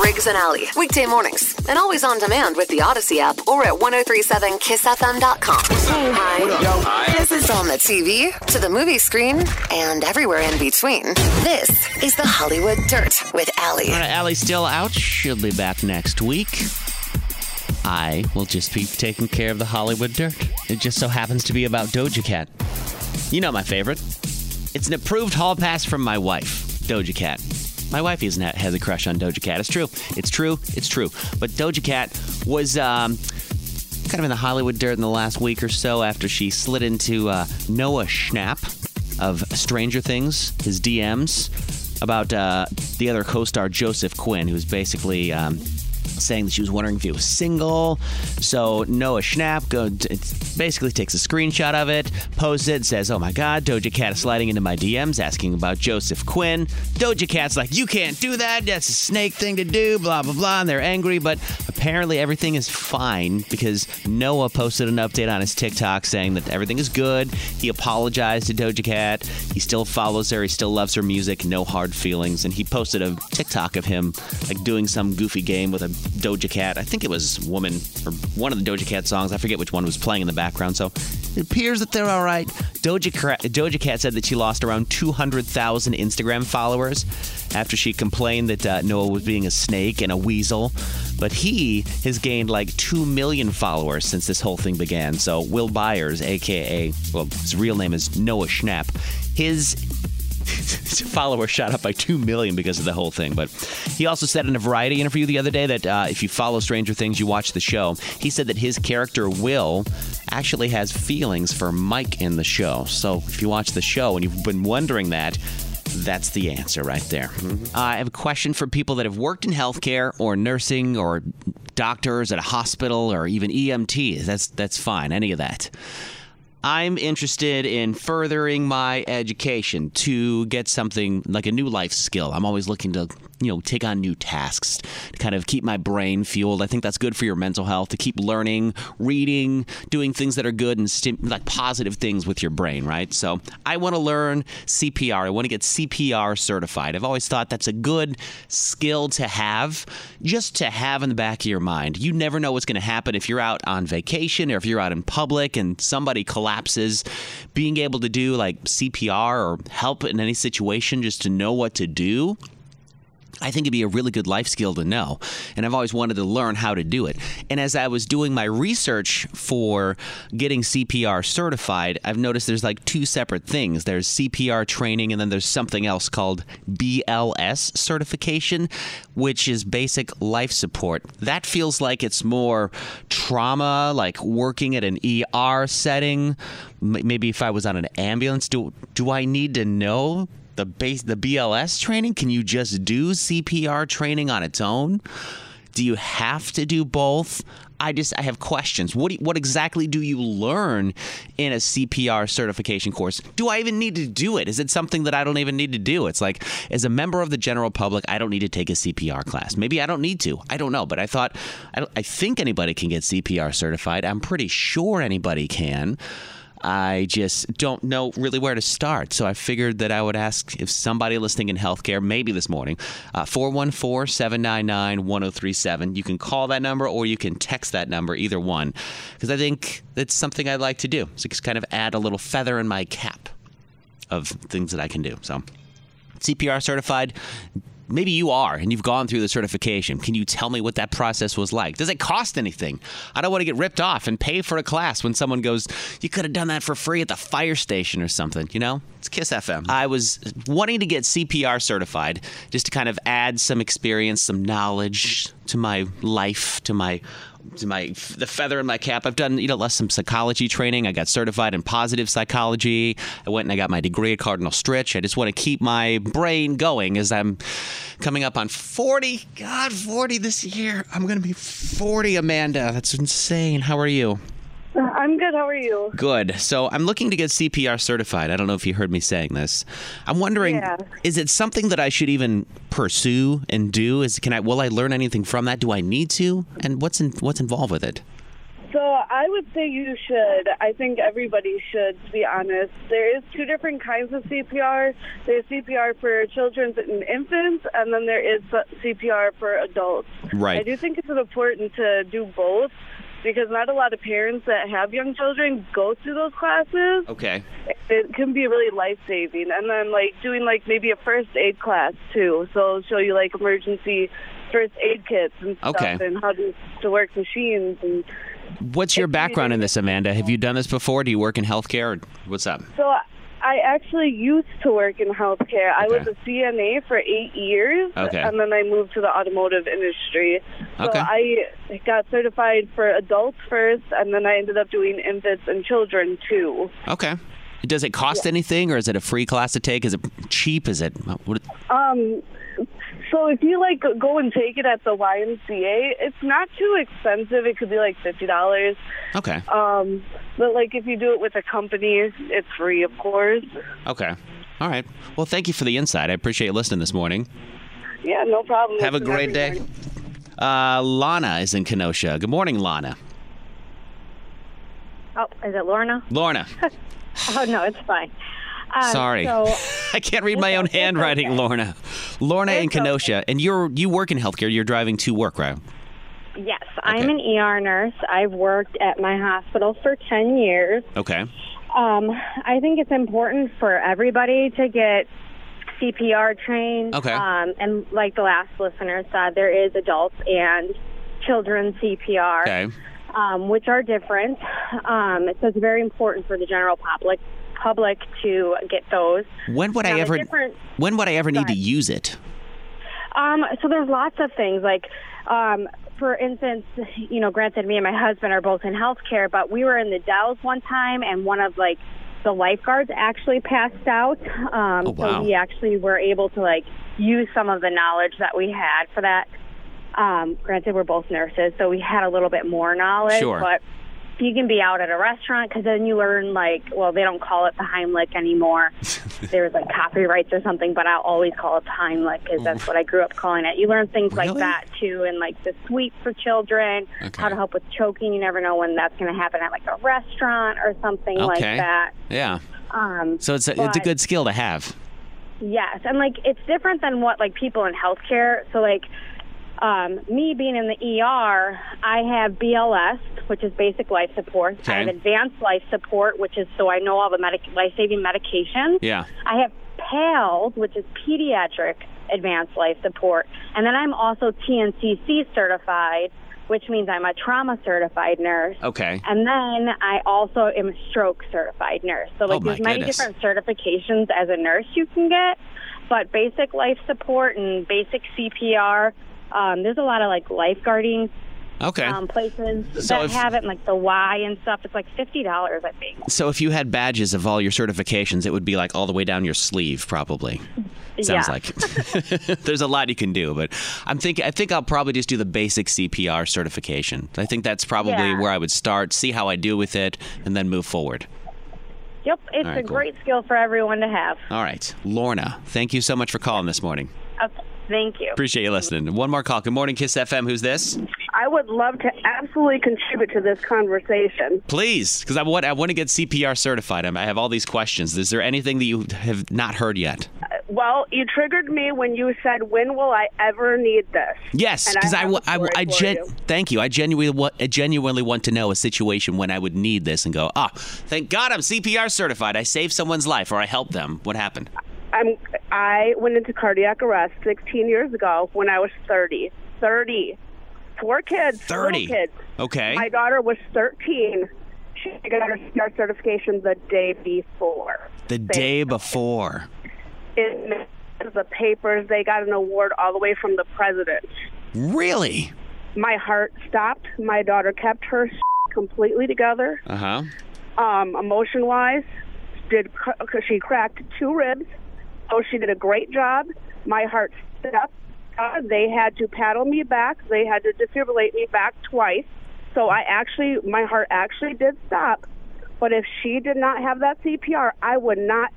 Riggs and Allie, weekday mornings, and always on demand with the Odyssey app or at 1037kissfm.com. Hi. This is on the TV, to the movie screen, and everywhere in between. This is the Hollywood Dirt with Allie. All right, Allie's still out. She'll be back next week. I will just be taking care of the Hollywood dirt. It just so happens to be about Doja Cat. You know my favorite. It's an approved hall pass from my wife, Doja Cat. My wife isn't has a crush on Doja Cat. It's true. It's true. It's true. But Doja Cat was um, kind of in the Hollywood dirt in the last week or so after she slid into uh, Noah Schnapp of Stranger Things, his DMs about uh, the other co-star Joseph Quinn, who's basically um, saying that she was wondering if he was single. So Noah Schnapp go, basically takes a screenshot of it, posts it, says, "Oh my God, Doja Cat is sliding into my DMs asking about Joseph Quinn." Doja Cat's like, "You can't do that. That's a snake thing to do." Blah blah blah. And they're angry, but apparently everything is fine because Noah posted an update on his TikTok saying that everything is good. He apologized to Doja Cat. He still follows her. He still loves her music. No hard feelings. And he posted a TikTok of him like doing some goofy game with a Doja Cat. I think it was Woman or one of the Doja Cat songs. I forget which one was playing in the background. So it appears that they're all right. Doja, Doja Cat said that she lost around 200,000 Instagram followers after she complained that uh, Noah was being a snake and a weasel. But he has gained like 2 million followers since this whole thing began. So Will Byers, aka, well, his real name is Noah Schnapp, his followers shot up by 2 million because of the whole thing. But he also said in a variety interview the other day that uh, if you follow Stranger Things, you watch the show. He said that his character, Will, actually has feelings for Mike in the show. So if you watch the show and you've been wondering that, that's the answer right there. Mm-hmm. Uh, I have a question for people that have worked in healthcare or nursing or doctors at a hospital or even EMTs. That's that's fine. Any of that. I'm interested in furthering my education to get something like a new life skill. I'm always looking to, you know, take on new tasks to kind of keep my brain fueled. I think that's good for your mental health to keep learning, reading, doing things that are good and stim- like positive things with your brain, right? So I want to learn CPR. I want to get CPR certified. I've always thought that's a good skill to have, just to have in the back of your mind. You never know what's going to happen if you're out on vacation or if you're out in public and somebody collapses collapses, being able to do like CPR or help in any situation just to know what to do. I think it'd be a really good life skill to know. And I've always wanted to learn how to do it. And as I was doing my research for getting CPR certified, I've noticed there's like two separate things there's CPR training, and then there's something else called BLS certification, which is basic life support. That feels like it's more trauma, like working at an ER setting. Maybe if I was on an ambulance, do, do I need to know the base the BLS training? Can you just do CPR training on its own? Do you have to do both? I just I have questions. What what exactly do you learn in a CPR certification course? Do I even need to do it? Is it something that I don't even need to do? It's like as a member of the general public, I don't need to take a CPR class. Maybe I don't need to. I don't know, but I thought I, I think anybody can get CPR certified. I'm pretty sure anybody can. I just don't know really where to start. So I figured that I would ask if somebody listening in healthcare, maybe this morning, uh, 414 799 1037. You can call that number or you can text that number, either one, because I think that's something I'd like to do. So just kind of add a little feather in my cap of things that I can do. So CPR certified. Maybe you are, and you've gone through the certification. Can you tell me what that process was like? Does it cost anything? I don't want to get ripped off and pay for a class when someone goes, You could have done that for free at the fire station or something, you know? It's Kiss FM. I was wanting to get CPR certified just to kind of add some experience, some knowledge to my life, to my my the feather in my cap. I've done you know less some psychology training. I got certified in positive psychology. I went and I got my degree at Cardinal Stritch. I just want to keep my brain going as I'm coming up on 40. God, 40 this year. I'm going to be 40, Amanda. That's insane. How are you? I'm good. How are you? Good. So I'm looking to get CPR certified. I don't know if you heard me saying this. I'm wondering, Yeah. is it something that I should even pursue and do? Is can I will I learn anything from that? Do I need to? And what's in, what's involved with it? So I would say you should. I think everybody should, to be honest. There is two different kinds of CPR. There's CPR for children and infants, and then there is CPR for adults. Right. I do think it's important to do both because not a lot of parents that have young children go through those classes. Okay. It can be really life saving. And then like doing like maybe a first aid class too. So show you like emergency first aid kits and stuff Okay. and how to, to work machines and What's your background in this, Amanda? Have you done this before? Do you work in healthcare? Or what's up? So I actually used to work in healthcare. I was Okay. a CNA for eight years, Okay. and then I moved to the automotive industry. So Okay. I got certified for adults first, and then I ended up doing infants and children too. Okay. Does it cost anything, or is it a free class to take? Is it cheap? Is it? What, Um, so if you like go and take it at the YMCA, it's not too expensive. It could be like fifty dollars. okay. Um, but like if you do it with a company, it's free, of course. Okay. All right. Well, thank you for the insight. I appreciate you listening this morning. Yeah, no problem. Have a great day. Uh, Lana is in Kenosha. Good morning, Lana. Oh, is it Lorna? Lorna. Oh no, it's fine. Um, Sorry. So I can't read my own It's okay. handwriting, Lorna. Lorna in It's okay. Kenosha, and you're you work in healthcare. You're driving to work, right? yes, I'm an ER nurse. I've worked at my hospital for ten years. Okay. Um, I think it's important for everybody to get CPR trained. Okay. Um, and like the last listener said, there is adults and children CPR. Okay. um, which are different. Um, so it's very important for the general public public to get those. When would Now, I ever? When would I ever need to use it? Um, so there's lots of things like, um, for instance, you know, granted, me and my husband are both in healthcare, but we were in the Dells one time, and one of like the lifeguards actually passed out. Um, Oh, wow. So we actually were able to like use some of the knowledge that we had for that. Um, granted, we're both nurses, so we had a little bit more knowledge. Sure. But you can be out at a restaurant because then you learn like, well, they don't call it the Heimlich anymore. There's like copyrights or something, but I'll always call it the Heimlich because that's what I grew up calling it. You learn things like that too, and like the sweep for children, Okay. how to help with choking. You never know when that's going to happen at like a restaurant or something like that. Yeah. Um, So it's a, it's a good skill to have. Yes, and like it's different than what like people in healthcare. So like um, me being in the ER, I have BLS, which is basic life support. I have advanced life support, which is so I know all the medic- life-saving medications. Yeah. I have PALS, which is pediatric advanced life support, and then I'm also TNCC certified, which means I'm a trauma certified nurse. Okay. And then I also am a stroke certified nurse. So like Oh, there's many goodness. different certifications as a nurse you can get, but basic life support and basic CPR. Um, there's a lot of like lifeguarding Okay. um, places So that if- have it, and like the Y and stuff. It's like fifty dollars, I think. so if you had badges of all your certifications, it would be like all the way down your sleeve, probably. Sounds Yeah. like there's a lot you can do, but I'm thinking I think I'll probably just do the basic CPR certification. I think that's probably Yeah. where I would start, see how I do with it, and then move forward. Yep, it's right, a cool. great skill for everyone to have. All right, Lorna, thank you so much for calling this morning. Okay, thank you. Appreciate you listening. One more call. Good morning, Kiss FM. Who's this? I would love to absolutely contribute to this conversation. Please, because I want I want to get CPR certified. I have all these questions. Is there anything that you have not heard yet? Well, you triggered me when you said, "When will I ever need this?" Yes, because I, I, I, gen- you. thank you. I genuinely want, I genuinely want to know a situation when I would need this and go, ah, thank God I'm CPR certified. I saved someone's life or I helped them. What happened? I'm. I went into cardiac arrest 16 years ago when I was 30. 30. Four kids. little 30. kids. Okay. My daughter was 13. She got her CPR certification the day before. the day before. In the papers, they got an award all the way from the president. Really? My heart stopped. My daughter kept her completely together. Uh huh. um, emotion wise. Did cr- she cracked two ribs? Oh, she did a great job. My heart stopped. Uh, they had to paddle me back. They had to defibrillate me back twice. So I actually, my heart actually did stop. But if she did not have that CPR, I would not,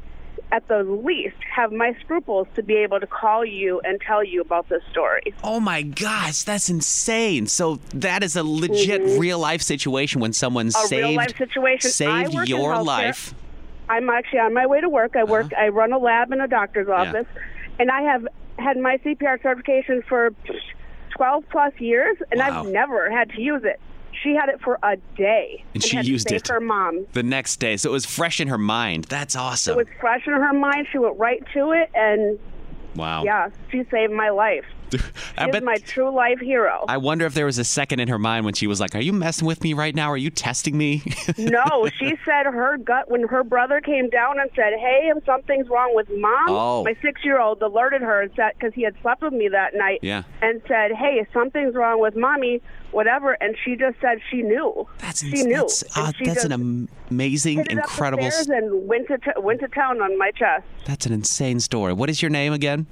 at the least, have my scruples to be able to call you and tell you about this story. Oh my gosh, that's insane. So that is a legit real life situation when someone Mm-hmm. A saved real life situation. Saved your life. I'm actually on my way to work. I uh-huh. work. I run a lab in a doctor's office, and I have had my CPR certification for 12 plus years, and Wow. I've never had to use it. She had it for a day, And she had used it. Her mom. The next day, so it was fresh in her mind. That's awesome. It was fresh in her mind. She went right to it, and wow. yeah, she saved my life. I bet. my true life hero. I wonder if there was a second in her mind when she was like, "Are you messing with me right now? Are you testing me?" no, she said her gut when her brother came down and said, "Hey, if something's wrong with mom," Oh. my six-year-old alerted her and said because he had slept with me that night, Yeah. and said, "Hey, something's wrong with mommy." Whatever, and she just said she knew. That's she knew. That's, uh, that's an amazing, up the incredible. stairs and went to t- went to town on my chest. That's an insane story. What is your name again?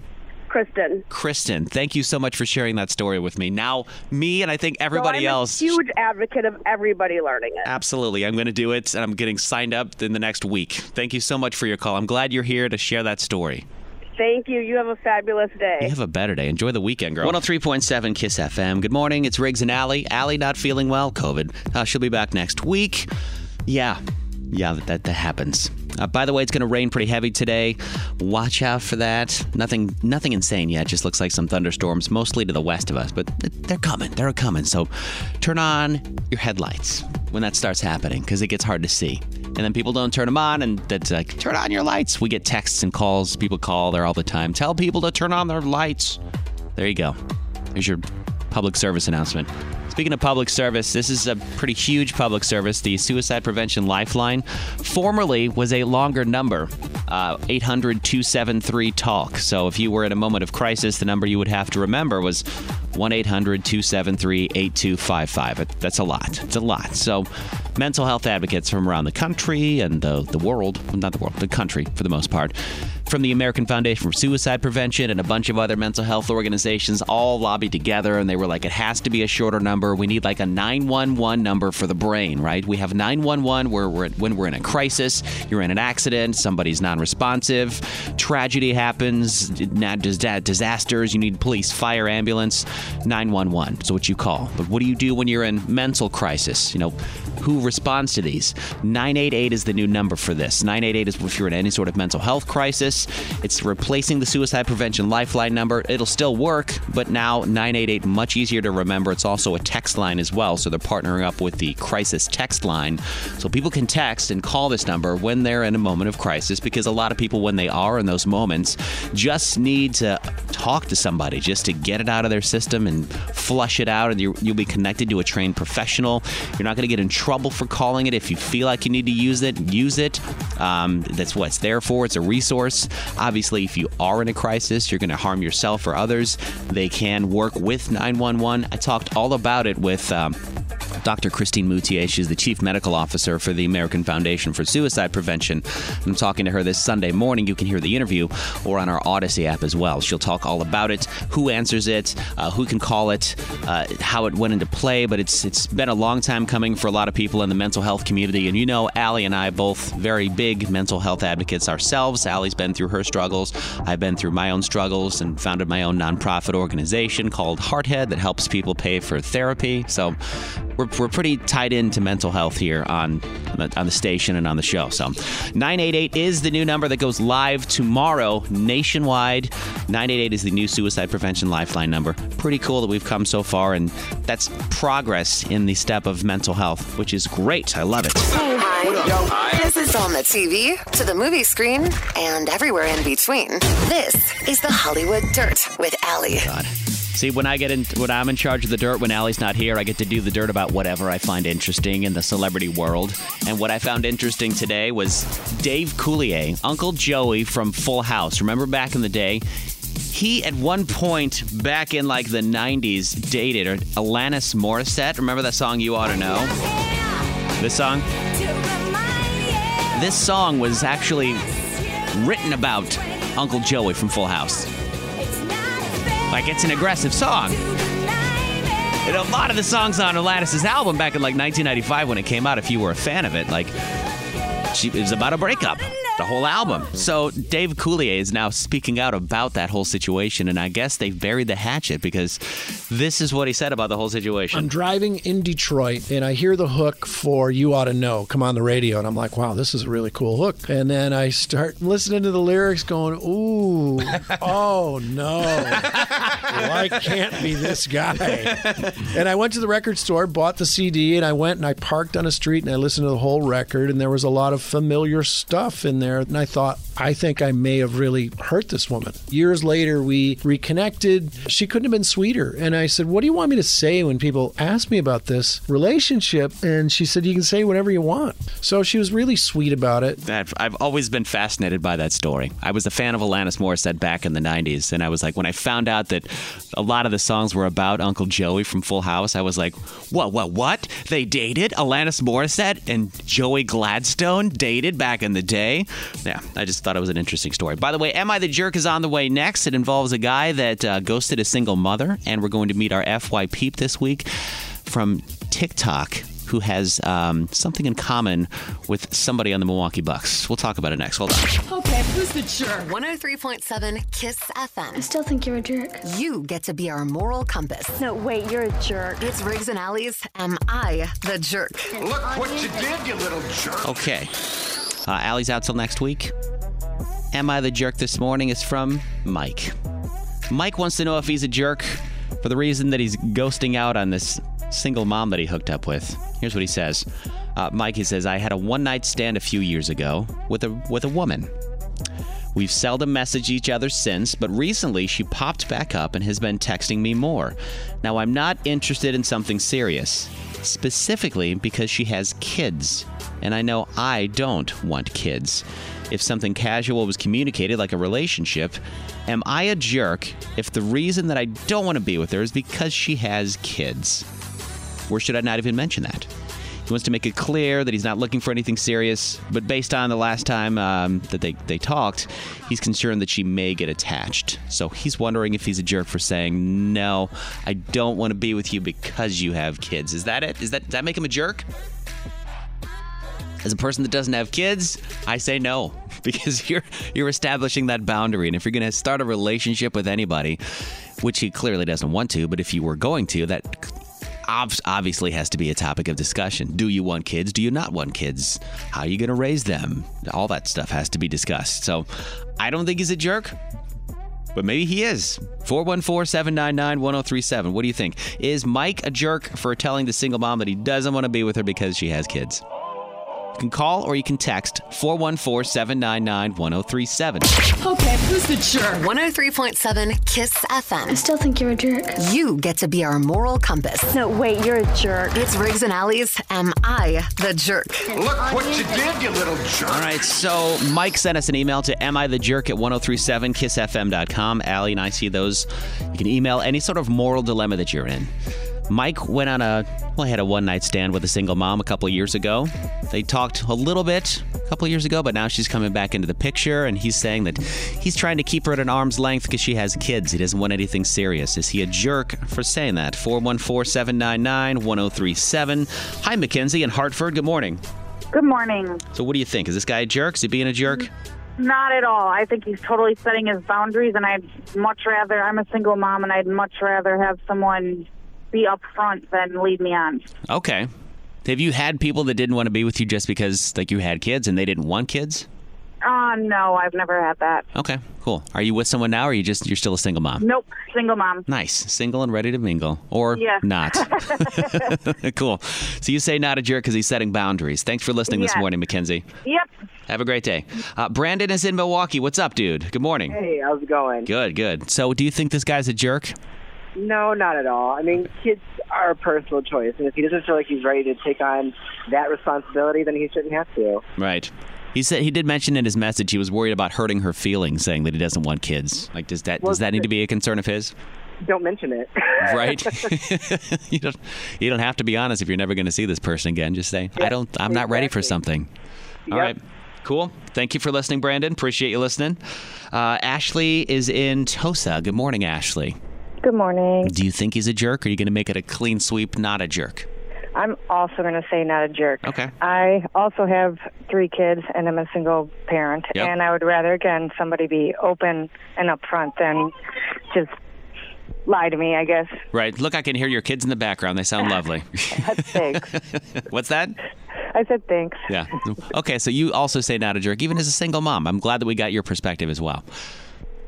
Kristen. Kristen, thank you so much for sharing that story with me. Now, me and I think everybody so I'm else. A huge advocate of everybody learning it. Absolutely. I'm going to do it, and I'm getting signed up in the next week. Thank you so much for your call. I'm glad you're here to share that story. Thank you. You have a fabulous day. You have a better day. Enjoy the weekend, girl. 103.7 Kiss FM. Good morning. It's Riggs and Allie. Allie not feeling well, COVID. Uh, she'll be back next week. Yeah. Yeah, that, that happens. Uh, by the way, it's going to rain pretty heavy today. Watch out for that. Nothing, nothing insane yet. Just looks like some thunderstorms, mostly to the west of us, but they're coming. They're coming. So, turn on your headlights when that starts happening because it gets hard to see. And then people don't turn them on, and that's like, turn on your lights. We get texts and calls. People call there all the time. Tell people to turn on their lights. There you go. There's your public service announcement. Speaking of public service, this is a pretty huge public service. The Suicide Prevention Lifeline formerly was a longer number, uh, 800 273 TALK. So if you were in a moment of crisis, the number you would have to remember was 1 800 273 8255. That's a lot. It's a lot. So mental health advocates from around the country and the, the world, not the world, the country for the most part, from the American Foundation for Suicide Prevention and a bunch of other mental health organizations all lobbied together and they were like, it has to be a shorter number. We need like a 911 number for the brain, right? We have 911 where we're when we're in a crisis, you're in an accident, somebody's non responsive, tragedy happens, disasters, you need police, fire, ambulance, 911. So what you call. But what do you do when you're in mental crisis? You know, who responds to these? 988 is the new number for this. 988 is if you're in any sort of mental health crisis. It's replacing the suicide prevention lifeline number. It'll still work, but now 988 much easier to remember. It's also a text line as well, so they're partnering up with the crisis text line, so people can text and call this number when they're in a moment of crisis. Because a lot of people, when they are in those moments, just need to talk to somebody just to get it out of their system and flush it out, and you, you'll be connected to a trained professional. You're not going to get in trouble for calling it. If you feel like you need to use it, use it. Um, that's what it's there for. It's a resource. Obviously, if you are in a crisis, you're going to harm yourself or others. They can work with 911. I talked all about it with. Um, Dr. Christine Moutier. She's the chief medical officer for the American Foundation for Suicide Prevention. I'm talking to her this Sunday morning. You can hear the interview or on our Odyssey app as well. She'll talk all about it, who answers it, uh, who can call it, uh, how it went into play. But it's it's been a long time coming for a lot of people in the mental health community. And you know, Allie and I both very big mental health advocates ourselves. Allie's been through her struggles. I've been through my own struggles and founded my own nonprofit organization called Hearthead that helps people pay for therapy. So we're, we're pretty tied into mental health here on on the station and on the show. So 988 is the new number that goes live tomorrow nationwide. 988 is the new suicide prevention lifeline number. Pretty cool that we've come so far, and that's progress in the step of mental health, which is great. I love it. Hi. This is on the TV, to the movie screen, and everywhere in between. This is the Hollywood Dirt with Allie. God. See, when I get in, when I'm in charge of the dirt, when Allie's not here, I get to do the dirt about whatever I find interesting in the celebrity world. And what I found interesting today was Dave Coulier, Uncle Joey from Full House. Remember back in the day? He, at one point back in like the 90s, dated Alanis Morissette. Remember that song You Ought to Know? This song? This song was actually written about Uncle Joey from Full House. Like it's an aggressive song. And a lot of the songs on Alanis' album back in like 1995 when it came out, if you were a fan of it, like she, it was about a breakup the whole album. So Dave Coulier is now speaking out about that whole situation, and I guess they've buried the hatchet because this is what he said about the whole situation. I'm driving in Detroit, and I hear the hook for "You Ought to Know" come on the radio, and I'm like, "Wow, this is a really cool hook." And then I start listening to the lyrics, going, "Ooh, oh no, I can't be this guy." And I went to the record store, bought the CD, and I went and I parked on a street and I listened to the whole record, and there was a lot of familiar stuff in there. And I thought, I think I may have really hurt this woman. Years later, we reconnected. She couldn't have been sweeter. And I said, What do you want me to say when people ask me about this relationship? And she said, You can say whatever you want. So she was really sweet about it. I've always been fascinated by that story. I was a fan of Alanis Morissette back in the 90s. And I was like, when I found out that a lot of the songs were about Uncle Joey from Full House, I was like, What, what, what? They dated? Alanis Morissette and Joey Gladstone dated back in the day? Yeah, I just thought it was an interesting story. By the way, Am I the Jerk is on the way next. It involves a guy that uh, ghosted a single mother, and we're going to meet our FY Peep this week from TikTok who has um, something in common with somebody on the Milwaukee Bucks. We'll talk about it next. Hold on. Okay, who's the jerk? 103.7 Kiss FM. I still think you're a jerk. You get to be our moral compass. No, wait, you're a jerk. It's Riggs and Allie's. Am I the jerk? Look what you did, you little jerk. Okay. Uh, Allie's out till next week. Am I the jerk this morning is from Mike. Mike wants to know if he's a jerk for the reason that he's ghosting out on this single mom that he hooked up with. Here's what he says. Uh, Mike, he says, I had a one night stand a few years ago with a with a woman. We've seldom messaged each other since, but recently she popped back up and has been texting me more. Now, I'm not interested in something serious, specifically because she has kids, and I know I don't want kids. If something casual was communicated, like a relationship, am I a jerk if the reason that I don't want to be with her is because she has kids? Or should I not even mention that? He wants to make it clear that he's not looking for anything serious, but based on the last time um, that they, they talked, he's concerned that she may get attached. So he's wondering if he's a jerk for saying, No, I don't want to be with you because you have kids. Is that it? Is that, does that make him a jerk? As a person that doesn't have kids, I say no because you're you're establishing that boundary and if you're going to start a relationship with anybody, which he clearly doesn't want to, but if you were going to, that obviously has to be a topic of discussion. Do you want kids? Do you not want kids? How are you going to raise them? All that stuff has to be discussed. So I don't think he's a jerk, but maybe he is. 414 799 1037. What do you think? Is Mike a jerk for telling the single mom that he doesn't want to be with her because she has kids? You can call or you can text 414 799 1037. Okay, who's the jerk? 103.7 Kiss FM. I still think you're a jerk. You get to be our moral compass. No, wait, you're a jerk. It's Riggs and Allie's. Am I the jerk? Look what you did, you little jerk. All right, so Mike sent us an email to am I the jerk at 1037kissfm.com. Allie and I see those. You can email any sort of moral dilemma that you're in. Mike went on a well, he had a one night stand with a single mom a couple years ago. They talked a little bit a couple years ago, but now she's coming back into the picture, and he's saying that he's trying to keep her at an arm's length because she has kids. He doesn't want anything serious. Is he a jerk for saying that? 414 799 1037. Hi, Mackenzie in Hartford. Good morning. Good morning. So, what do you think? Is this guy a jerk? Is he being a jerk? Not at all. I think he's totally setting his boundaries, and I'd much rather. I'm a single mom, and I'd much rather have someone be upfront than lead me on. Okay. Have you had people that didn't want to be with you just because like you had kids and they didn't want kids? Uh, no, I've never had that. Okay, cool. Are you with someone now or are you just you're still a single mom? Nope, single mom. Nice. Single and ready to mingle. Or Yes. not. cool. So you say not a jerk because he's setting boundaries. Thanks for listening this morning, Mackenzie. Yep. Have a great day. Uh, Brandon is in Milwaukee. What's up, dude? Good morning. Hey, how's it going? Good, good. So do you think this guy's a jerk? No, not at all. I mean, kids are a personal choice, and if he doesn't feel like he's ready to take on that responsibility, then he shouldn't have to. Right. He said he did mention in his message he was worried about hurting her feelings, saying that he doesn't want kids. Like, does that does that need to be a concern of his? Don't mention it. Right. you don't you don't have to be honest if you're never going to see this person again. Just say I don't. I'm not ready for something. All right. Cool. Thank you for listening, Brandon. Appreciate you listening. Uh, Ashley is in Tosa. Good morning, Ashley. Good morning. Do you think he's a jerk, or are you going to make it a clean sweep, not a jerk? I'm also going to say not a jerk. Okay. I also have three kids and I'm a single parent, Yep. and I would rather again somebody be open and upfront than just lie to me. I guess. Right. Look, I can hear your kids in the background. They sound lovely. Thanks. What's that? I said thanks. Yeah. Okay, so you also say not a jerk, even as a single mom. I'm glad that we got your perspective as well.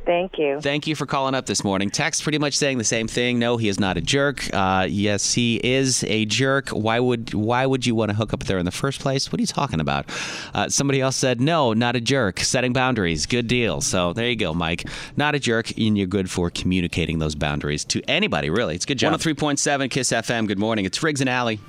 Thank you. Thank you for calling up this morning. Text pretty much saying the same thing. No, he is not a jerk. Uh, yes, he is a jerk. Why would why would you want to hook up there in the first place? What are you talking about? Uh, somebody else said no, not a jerk. Setting boundaries, good deal. So there you go, Mike. Not a jerk, and you're good for communicating those boundaries to anybody. Really, it's a good job. 103.7 Kiss FM. Good morning. It's Riggs and Allie.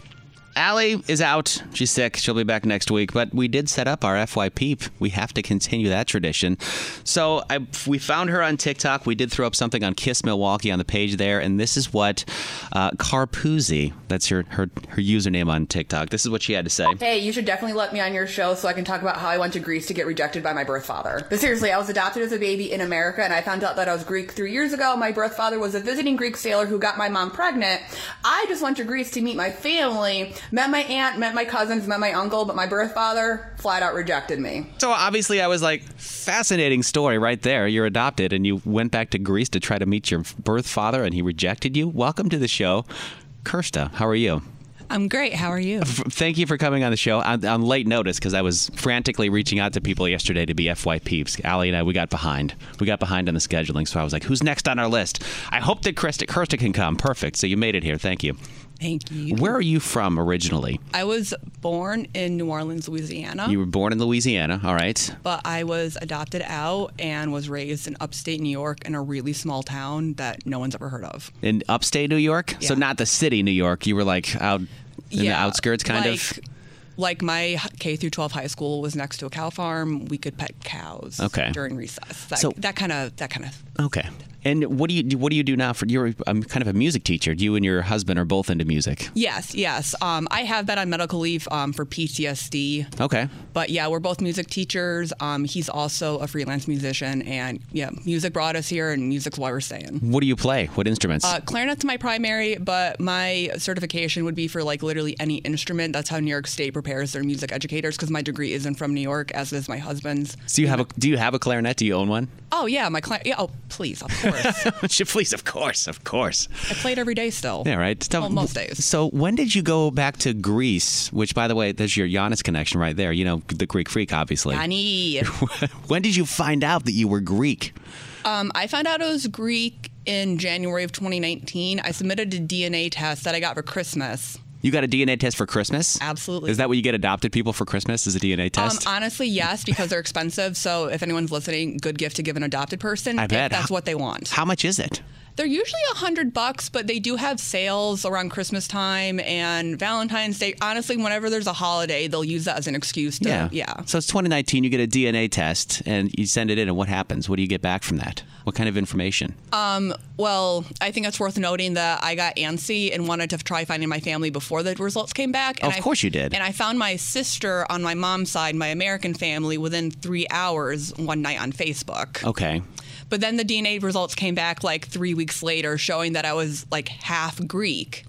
Allie is out. She's sick. She'll be back next week. But we did set up our FY Peep. We have to continue that tradition. So I, we found her on TikTok. We did throw up something on Kiss Milwaukee on the page there. And this is what uh, Karpoozy, that's her, her, her username on TikTok, this is what she had to say. Hey, you should definitely let me on your show so I can talk about how I went to Greece to get rejected by my birth father. But seriously, I was adopted as a baby in America and I found out that I was Greek three years ago. My birth father was a visiting Greek sailor who got my mom pregnant. I just went to Greece to meet my family, met my aunt, met my cousins, met my uncle, but my birth father flat out rejected me. So obviously, I was like, fascinating story right there. You're adopted and you went back to Greece to try to meet your birth father and he rejected you. Welcome to the show. Kirsta, how are you? I'm great. How are you? Thank you for coming on the show on, on late notice because I was frantically reaching out to people yesterday to be FY peeps. Allie and I, we got behind. We got behind on the scheduling, so I was like, "Who's next on our list?" I hope that Kirsta, Kirsta can come. Perfect. So you made it here. Thank you. Thank you. Where are you from originally? I was born in New Orleans, Louisiana, You were born in Louisiana. All right. but I was adopted out and was raised in upstate New York in a really small town that no one's ever heard of. In upstate New York. So not the city, New York. You were like out in the Yeah, outskirts, kind like, of. Like my K through 12 high school was next to a cow farm. We could pet cows Okay. during recess. That, So- that kind of that kind of Okay. And what do you what do you do now? For you're I'm kind of a music teacher. You and your husband are both into music. Yes, yes. Um, I have been on medical leave um, for PTSD. Okay. But yeah, we're both music teachers. Um, he's also a freelance musician, and yeah, music brought us here, and music's why we're staying. What do you play? What instruments? Uh, clarinet's my primary, but my certification would be for like literally any instrument. That's how New York State prepares their music educators because my degree isn't from New York, as is my husband's. so you have a do you have a clarinet? Do you own one? Oh yeah, my clarinet. Yeah, oh please, of course. Please, of course, of course. I play it every day still. Yeah, right. So- Well, most days. So when did you go back to Greece? Which, by the way, there's your Giannis connection right there. You know, the Greek freak, obviously. Yanni. when did you find out that you were Greek? Um, I found out I was Greek in January of 2019. I submitted a DNA test that I got for Christmas. You got a DNA test for Christmas? Absolutely. Is that what you get adopted people for Christmas? Is a DNA test? Um, honestly, yes, because they're expensive. So if anyone's listening, good gift to give an adopted person. I bet. that's what they want. How much is it? They're usually a hundred bucks, but they do have sales around Christmas time and Valentine's Day. Honestly, whenever there's a holiday, they'll use that as an excuse to yeah. yeah. So it's 2019. You get a DNA test and you send it in, and what happens? What do you get back from that? What kind of information? Um, well, I think it's worth noting that I got antsy and wanted to try finding my family before the results came back. And Of I- course you did. And I found my sister on my mom's side, my American family, within three hours one night on Facebook. Okay. But then the DNA results came back like three weeks later, showing that I was like half Greek.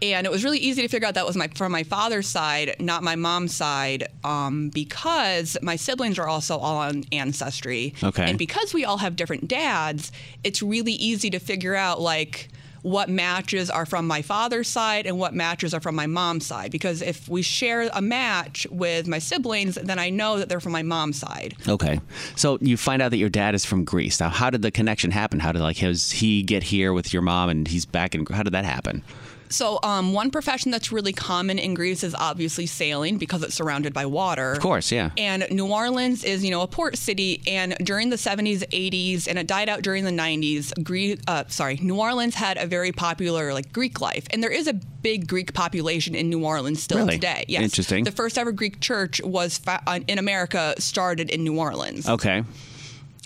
And it was really easy to figure out that was my from my father's side, not my mom's side, um, because my siblings are also all on ancestry. Okay. And because we all have different dads, it's really easy to figure out like what matches are from my father's side and what matches are from my mom's side. Because if we share a match with my siblings, then I know that they're from my mom's side. Okay. So you find out that your dad is from Greece. Now, how did the connection happen? How did like has he get here with your mom and he's back in? How did that happen? So, um, one profession that's really common in Greece is obviously sailing because it's surrounded by water. Of course, yeah. And New Orleans is, you know, a port city. And during the 70s, 80s, and it died out during the 90s. Greek, uh, sorry, New Orleans had a very popular like Greek life, and there is a big Greek population in New Orleans still Really? today. Yes, Interesting. The first ever Greek church was fa- uh, in America started in New Orleans. Okay.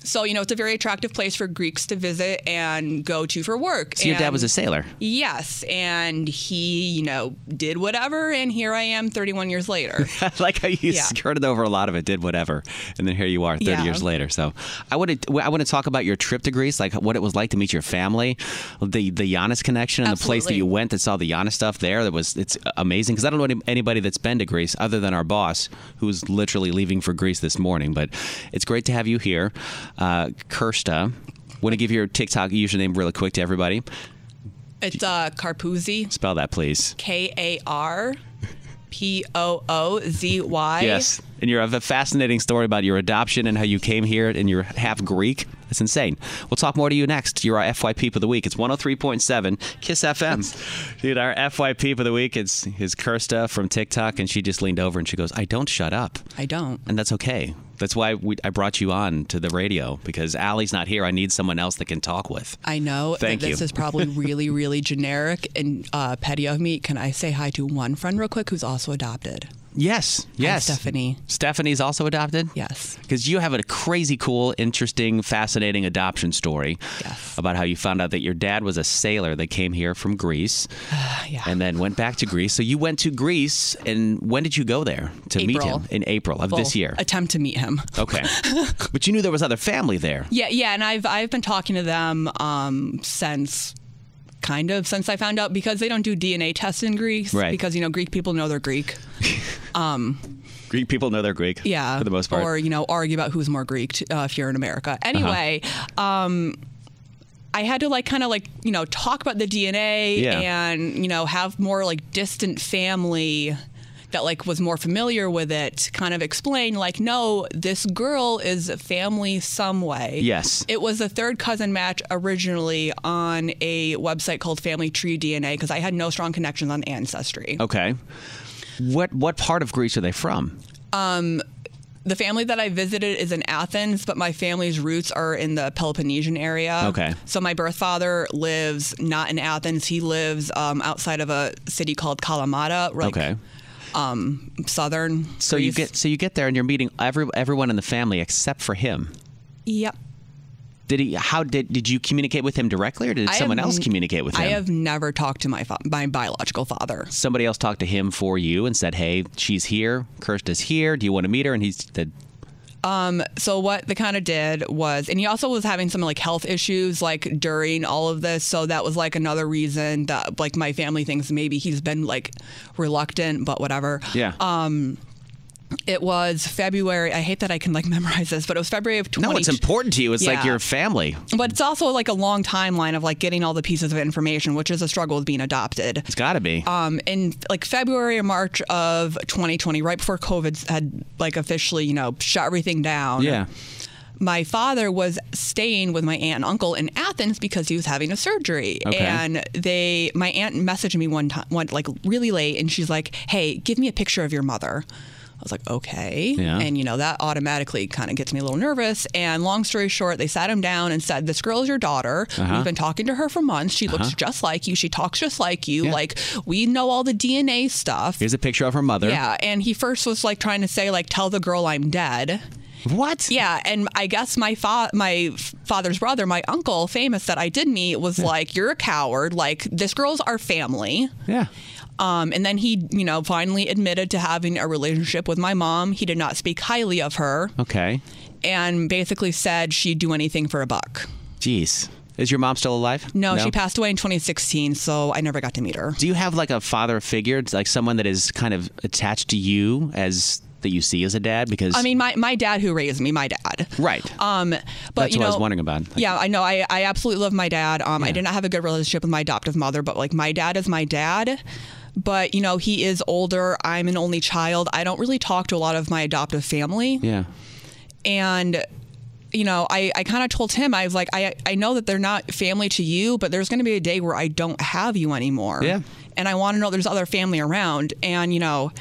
So you know, it's a very attractive place for Greeks to visit and go to for work. So your dad was a sailor. Yes, and he, you know, did whatever, and here I am 31 years later. I like how you Yeah. skirted over a lot of it, did whatever, and then here you are, 30 Yeah. years later. So I want to I want to talk about your trip to Greece, like what it was like to meet your family, the the Giannis connection, and the place that you went that saw the Giannis stuff there. That was it's amazing because I don't know any, anybody that's been to Greece other than our boss, who's literally leaving for Greece this morning. But it's great to have you here, uh, Kirsta. Want to give your TikTok username really quick to everybody? It's uh, Karpoozy, Spell that, please. K A R P O O Z Y. Yes. And you have a fascinating story about your adoption and how you came here and you're half Greek. That's insane. We'll talk more to you next. You're our FYP of the Week. It's 103.7 Kiss FM. Dude, our FYP of the Week is, is Kirsta from TikTok, and she just leaned over and she goes, I don't shut up. I don't. And that's okay. That's why we, I brought you on to the radio because Allie's not here. I need someone else that can talk with. I know Thank this you. is probably really, really generic and uh, petty of me. Can I say hi to one friend real quick who's also adopted? Yes, yes. Stephanie. Stephanie's also adopted? Yes. Because you have a crazy cool, interesting, fascinating adoption story yes. about how you found out that your dad was a sailor that came here from Greece yeah. and then went back to Greece. So you went to Greece, and when did you go there to meet him? In April of Well, this year. Attempt to meet him. Okay. but you knew there was other family there. Yeah, yeah, and I've I've been talking to them um, since kind of since I found out because they don't do DNA tests in Greece Right. because you know Greek people know they're Greek. Um, Greek people know they're Greek. yeah, For the most part. or you know argue about who's more Greek uh, if you're in America. Anyway, um, I had to like kind of like you know talk about the DNA Yeah. and you know have more like distant family that like was more familiar with it kind of explain like no this girl is family some way Yes. it was a third cousin match originally on a website called family tree dna because i had no strong connections on ancestry Okay. What what part of Greece are they from? um, the family that I visited is in Athens, but my family's roots are in the Peloponnesian area. Okay. So my birth father lives not in Athens. He lives um, outside of a city called Kalamata, like, okay. Um, southern. So you get so you get there and you're meeting every everyone in the family except for him. Yep. Did he? How did did you communicate with him directly, or did I someone have else communicate with him? I have never talked to my fa- my biological father. Somebody else talked to him for you and said, "Hey, she's here. Kirsta's here. Do you want to meet her?" And he said, Um, so what they kind of did was, and he also was having some like health issues like during all of this. So that was like another reason that like my family thinks maybe he's been like reluctant, but whatever. "Yeah." Um, it was February. I hate that I can like memorize this, but it was February of 20. no, it's important to you. It's like your family. But it's also like a long timeline of like getting all the pieces of information, which is a struggle with being adopted. It's got to be. Um, in like February or March of 2020, right before COVID had like officially, you know, shut everything down. yeah. My father was staying with my aunt and uncle in Athens because he was having a surgery. Okay. And they, my aunt messaged me one time, one like really late, and she's like, "Hey, give me a picture of your mother." I was like, okay. Yeah. And, you know, that automatically kind of gets me a little nervous. And long story short, they sat him down and said, This girl is your daughter. Uh-huh. We've been talking to her for months. She looks Uh-huh. just like you. She talks just like you. Like, we know all the DNA stuff. Here's a picture of her mother. Yeah. And he first was like trying to say, like, tell the girl I'm dead. What? Yeah, and I guess my fa- my father's brother, my uncle, famous that I did meet, was like, "You're a coward. Like this girl's our family." Yeah. Um, and then he, you know, finally admitted to having a relationship with my mom. He did not speak highly of her, Okay. and basically said she'd do anything for a buck. Jeez. Is your mom still alive? No, she passed away in 2016, so I never got to meet her. Do you have like a father figure, like someone that is kind of attached to you as that you see as a dad? Because I mean, my, my dad who raised me, my dad. right. Um, but That's you what know, I was wondering about. yeah, I know. I, I absolutely love my dad. Um, I did not have a good relationship with my adoptive mother, but like my dad is my dad. But you know, he is older. I'm an only child. I don't really talk to a lot of my adoptive family, Yeah. and you know, I, I kind of told him I was like, I I know that they're not family to you, but there's going to be a day where I don't have you anymore. Yeah. And I want to know there's other family around. And you know,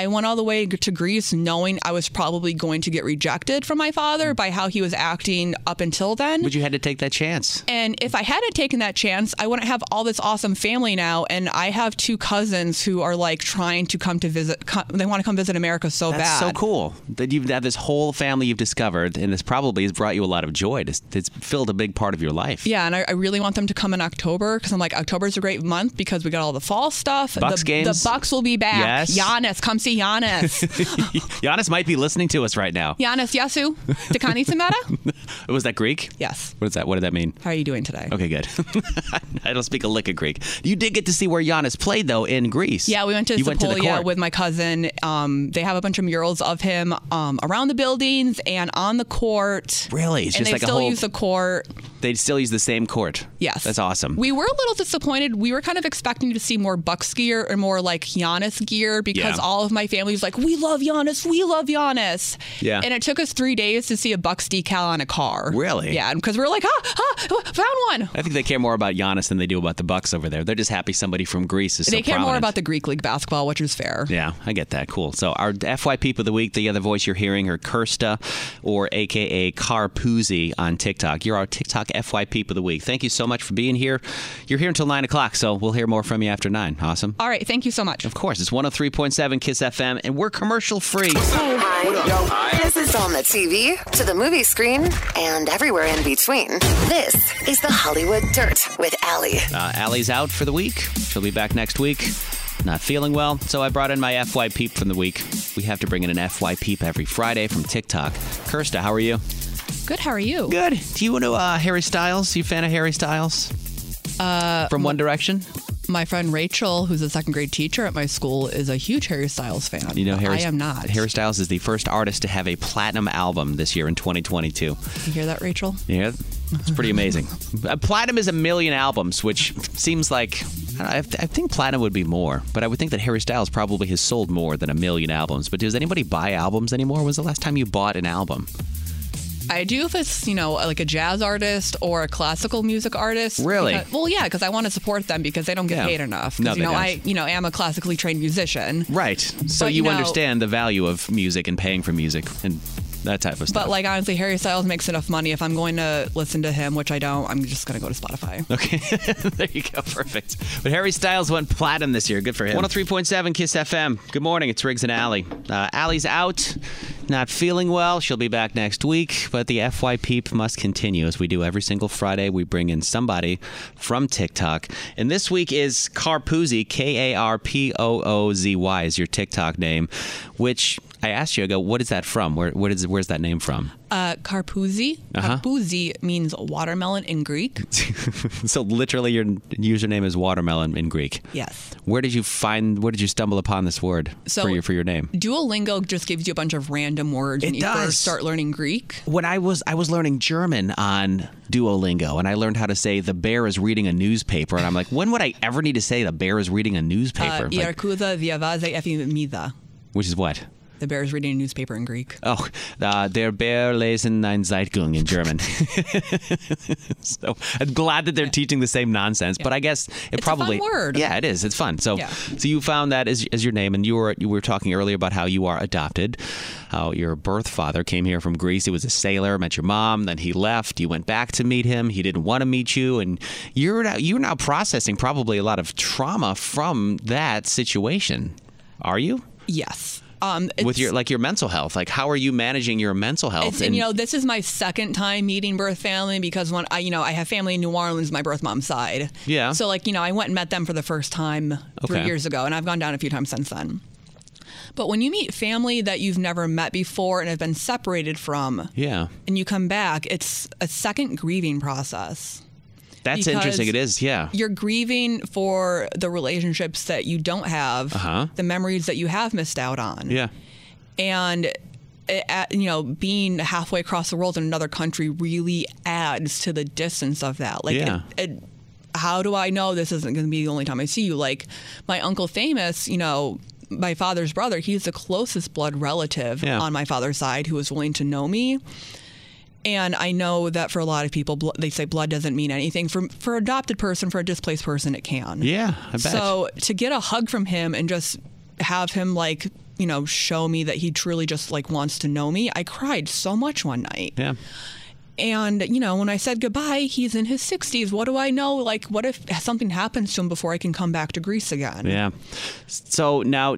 I went all the way to Greece knowing I was probably going to get rejected from my father by how he was acting up until then. But you had to take that chance. And if I hadn't taken that chance, I wouldn't have all this awesome family now. And I have two cousins who are like trying to come to visit. co- They want to come visit America so That's bad. so cool that you've had this whole family you've discovered, and this probably has brought you a lot of joy. It's, it's filled a big part of your life. Yeah, and I, I really want them to come in October because I'm like October's a great month because we got all the fall stuff. Bucks the, games? The Bucks will be back. Yes. Giannis, come see Giannis. Giannis might be listening to us right now. Giannis Yasu, Takani Samara. Was that Greek? Yes. What is that? What did that mean? How are you doing today? Okay, good. I don't speak a lick of Greek. You did get to see where Giannis played though in Greece. Yeah, we went to you went to the court. with my cousin. Um, they have a bunch of murals of him um, around the buildings and on the court. Really? It's and just they like a still whole- use the court. They still use the same court. Yes. That's awesome. We were a little disappointed. We were kind of expecting to see more Bucks gear or more like Giannis gear because Yeah. all of my family was like, "We love Giannis, we love Giannis." Yeah. And it took us three days to see a Bucks decal on a car. Really? Yeah, because we are like, "Ah, ah, found one." I think they care more about Giannis than they do about the Bucks over there. They're just happy somebody from Greece is so they care more about the Greek league basketball, which is fair. Yeah, I get that. Cool. So our FY Peep of the week, the other voice you're hearing, are Kirsta, or AKA Karpoozy on TikTok. You're our TikTok FY Peep of the week. Thank you so much for being here. You're here until nine o'clock, so we'll hear more from you after nine. Awesome. All right, thank you so much. Of course, it's 103.7 Kiss FM, and we're commercial free. Hi. This is on the TV, to the movie screen, and everywhere in between. This is the Hollywood Dirt with Allie. Uh, Allie's out for the week. She'll be back next week. Not feeling well, so I brought in my FY Peep from the week. We have to bring in an FY Peep every Friday from TikTok. Kirsta, how are you? Good. How are you? Good. Do you know uh, Harry Styles? You a fan of Harry Styles? Uh, From One Direction? My friend Rachel, who's a second grade teacher at my school, is a huge Harry Styles fan. You know, Harry, I am not. Harry Styles is the first artist to have a platinum album this year in 2022. You hear that, Rachel? Yeah, it's pretty amazing. Uh, platinum is a million albums, which seems like I, I I think platinum would be more, but I would think that Harry Styles probably has sold more than a million albums. But does anybody buy albums anymore? When's the last time you bought an album? I do if it's you know like a jazz artist or a classical music artist. Really? Because- well, yeah, because I want to support them because they don't get Yeah. paid enough. No, you they know don't. I you know am a classically trained musician. Right. So But, you, you know- understand the value of music and paying for music and that type of stuff. But like honestly, Harry Styles makes enough money. If I'm going to listen to him, which I don't, I'm just going to go to Spotify. Okay, there you go. Perfect. But Harry Styles went platinum this year. Good for him. 103.7 Kiss FM. Good morning. It's Riggs and Allie. Uh, Allie's out, not feeling well. She'll be back next week. But the FY Peep must continue as we do every single Friday. We bring in somebody from TikTok. And this week is Karpoozy, K A R P O O Z Y is your TikTok name, which I asked you, I go, what is that from? Where, what is, where's that name from? Uh, Karpoozy. Uh-huh. Karpoozy means watermelon in Greek. so literally your username is watermelon in Greek. Yes. Where did you find? Where did you stumble upon this word So- for your for your name? Duolingo just gives you a bunch of random words when It you does. first start learning Greek. When I was I was learning German on Duolingo, and I learned how to say the bear is reading a newspaper, and I'm like, when would I ever need to say the bear is reading a Uh, newspaper? Like, viavaze efimida. which is what? The bear is reading a newspaper in Greek. Oh, uh, der Bär lesen eine Zeitung in German. so I'm glad that they're teaching the same nonsense, but I guess it It's probably word. Yeah, it is. It's fun. So, Yeah. so you found that as, as your name, and you were you were talking earlier about how you are adopted, how your birth father came here from Greece. He was a sailor, met your mom, then he left. You went back to meet him. He didn't want to meet you, and you're now, you're now processing probably a lot of trauma from that situation. Are you? Yes. Um, With your like your mental health, like how are you managing your mental health? It's, and you know, this is my second time meeting birth family because when I, you know, I have family in New Orleans, my birth mom's side. Yeah. So like, you know, I went and met them for the first time three Okay. years ago, and I've gone down a few times since then. But when you meet family that you've never met before and have been separated from, yeah, and you come back, it's a second grieving process. That's interesting. It is, yeah. You're grieving for the relationships that you don't have, Uh-huh. the memories that you have missed out on Yeah. and at, you know being halfway across the world in another country really adds to the distance of that like Yeah. it, it, how do i know this isn't going to be the only time i see you like my uncle famous you know my father's brother he's the closest blood relative Yeah. on my father's side who is willing to know me and I know that for a lot of people, they say blood doesn't mean anything. For for an adopted person, for a displaced person, it can. Yeah, I bet. So to get a hug from him and just have him like you know show me that he truly just like wants to know me, I cried so much one night. Yeah. And you know when I said goodbye, he's in his 60s. What do I know? Like, what if something happens to him before I can come back to Greece again? Yeah. So now,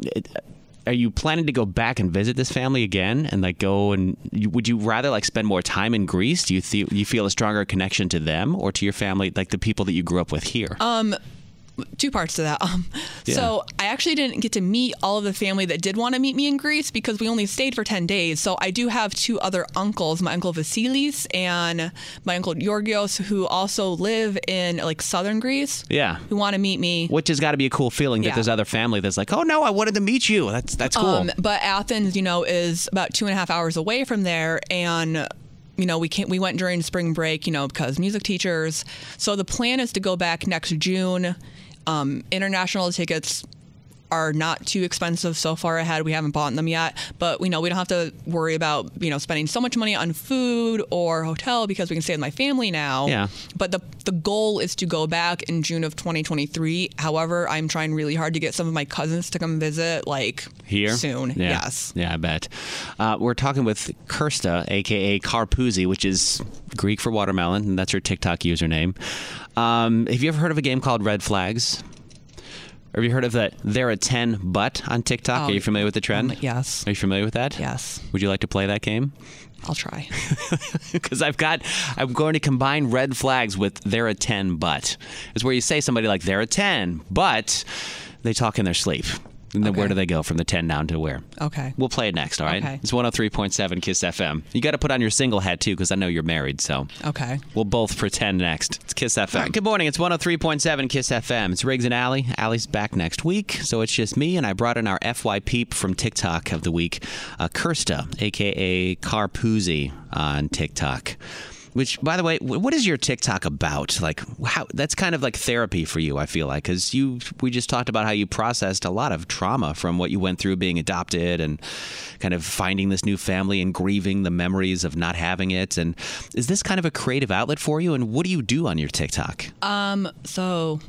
are you planning to go back and visit this family again, and like go and would you rather like spend more time in Greece? Do you th- you feel a stronger connection to them or to your family, like the people that you grew up with here? Um, two parts to that. Um, Yeah. so I actually didn't get to meet all of the family that did want to meet me in Greece because we only stayed for ten days. So I do have two other uncles, my uncle Vasilis and my uncle Georgios, who also live in like southern Greece, yeah. who want to meet me. Which has got to be a cool feeling that Yeah. there's other family that's like, oh no, I wanted to meet you. That's that's cool. Um, but Athens, you know, is about two and a half hours away from there, and you know, we can't. We went during spring break, you know, because music teachers. So the plan is to go back next June. Um, international tickets are not too expensive so far ahead. We haven't bought them yet, but we know we don't have to worry about you know spending so much money on food or hotel because we can stay with my family now. Yeah. But the the goal is to go back in June of 2023. However, I'm trying really hard to get some of my cousins to come visit, like Here soon. Yeah. Yes. Yeah, I bet. Uh, we're talking with Kirsta, aka Karpoozy, which is Greek for watermelon, and that's her TikTok username. Um, have you ever heard of a game called Red Flags? Have you heard of that? They're a ten but on TikTok. Oh, Are you familiar with the trend? Um, yes. Are you familiar with that? Yes. Would you like to play that game? I'll try. because I've got I'm going to combine red flags with they're a 10 but is where you say somebody like they're a 10 but they talk in their sleep and then where do they go from the 10 down to where Okay. we'll play it next all right Okay. it's 103.7 kiss fm you got to put on your single hat too because i know you're married so Okay. We'll both pretend next. It's Kiss FM. good morning. It's 103.7 Kiss FM. It's Riggs and Allie. Allie's back next week, so it's just me, and I brought in our FY Peep from TikTok of the week, uh, Kirsta, a.k.a. Karpoozy on TikTok. Which, by the way, what is your TikTok about? Like, how that's kind of like therapy for you. I feel like because you, we just talked about how you processed a lot of trauma from what you went through being adopted and kind of finding this new family and grieving the memories of not having it. And is this kind of a creative outlet for you? And what do you do on your TikTok? Um. So.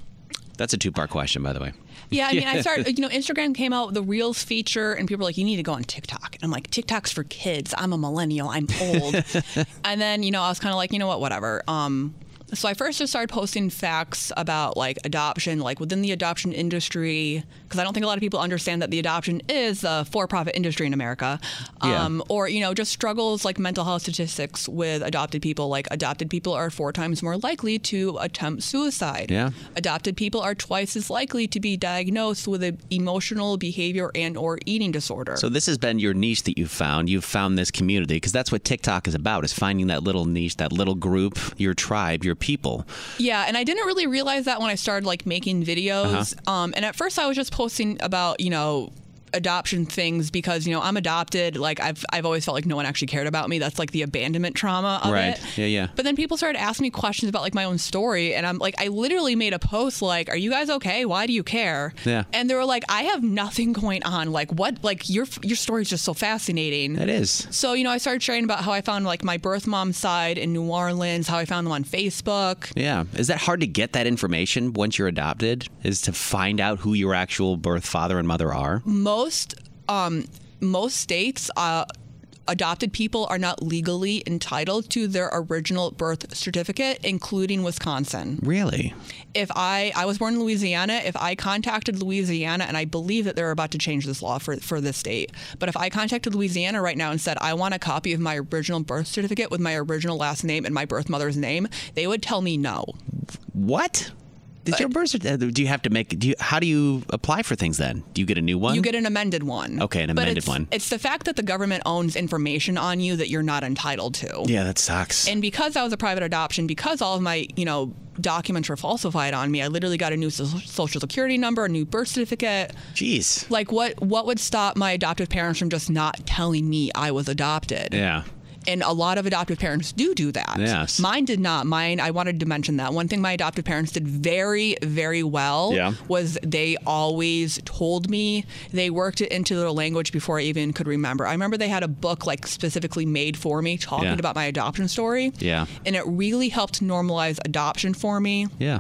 That's a two part question, by the way. Yeah, I mean, I started, you know, Instagram came out with the Reels feature, and people were like, you need to go on TikTok. And I'm like, TikTok's for kids. I'm a millennial. I'm old. and then, you know, I was kind of like, you know what, whatever. Um, so I first just started posting facts about like adoption, like within the adoption industry, because I don't think a lot of people understand that the adoption is a for-profit industry in America. Yeah. Um, or you know, just struggles like mental health statistics with adopted people. Like adopted people are four times more likely to attempt suicide. Yeah. Adopted people are twice as likely to be diagnosed with an emotional behavior and or eating disorder. So this has been your niche that you've found. You've found this community because that's what TikTok is about: is finding that little niche, that little group, your tribe, your people. Yeah, and I didn't really realize that when I started like making videos. Uh-huh. Um, and at first, I was just posting about you know adoption things because you know I'm adopted. Like I've I've always felt like no one actually cared about me. That's like the abandonment trauma of right. it. Yeah, yeah. But then people started asking me questions about like my own story, and I'm like, I literally made a post like, "Are you guys okay? Why do you care?" Yeah. And they were like, "I have nothing going on. Like, what? Like your your story is just so fascinating." It is. So you know, I started sharing about how I found like my birth mom's side in New Orleans, how I found them on Facebook. Yeah. Is that hard to get that information once you're adopted? Is to find out who your actual birth father and mother are? most um, most states uh, adopted people are not legally entitled to their original birth certificate including wisconsin Really? if i i was born in louisiana if i contacted louisiana and i believe that they're about to change this law for, for this state but if i contacted louisiana right now and said i want a copy of my original birth certificate with my original last name and my birth mother's name they would tell me no What? Did your birth certificate? Uh, do you have to make? Do you? How do you apply for things then? Do you get a new one? You get an amended one. Okay, an But amended it's- one. It's the fact that the government owns information on you that you're not entitled to. Yeah, that sucks. And because I was a private adoption, because all of my, you know, documents were falsified on me, I literally got a new so- social security number, a new birth certificate. Jeez. Like what what would stop my adoptive parents from just not telling me I was adopted? Yeah. And a lot of adoptive parents do do that. Yes. Mine did not. Mine, I wanted to mention that. One thing my adoptive parents did very, very well Yeah. was they always told me they worked it into their language before I even could remember. I remember they had a book like specifically made for me talking Yeah. about my adoption story. Yeah. And it really helped normalize adoption for me. Yeah.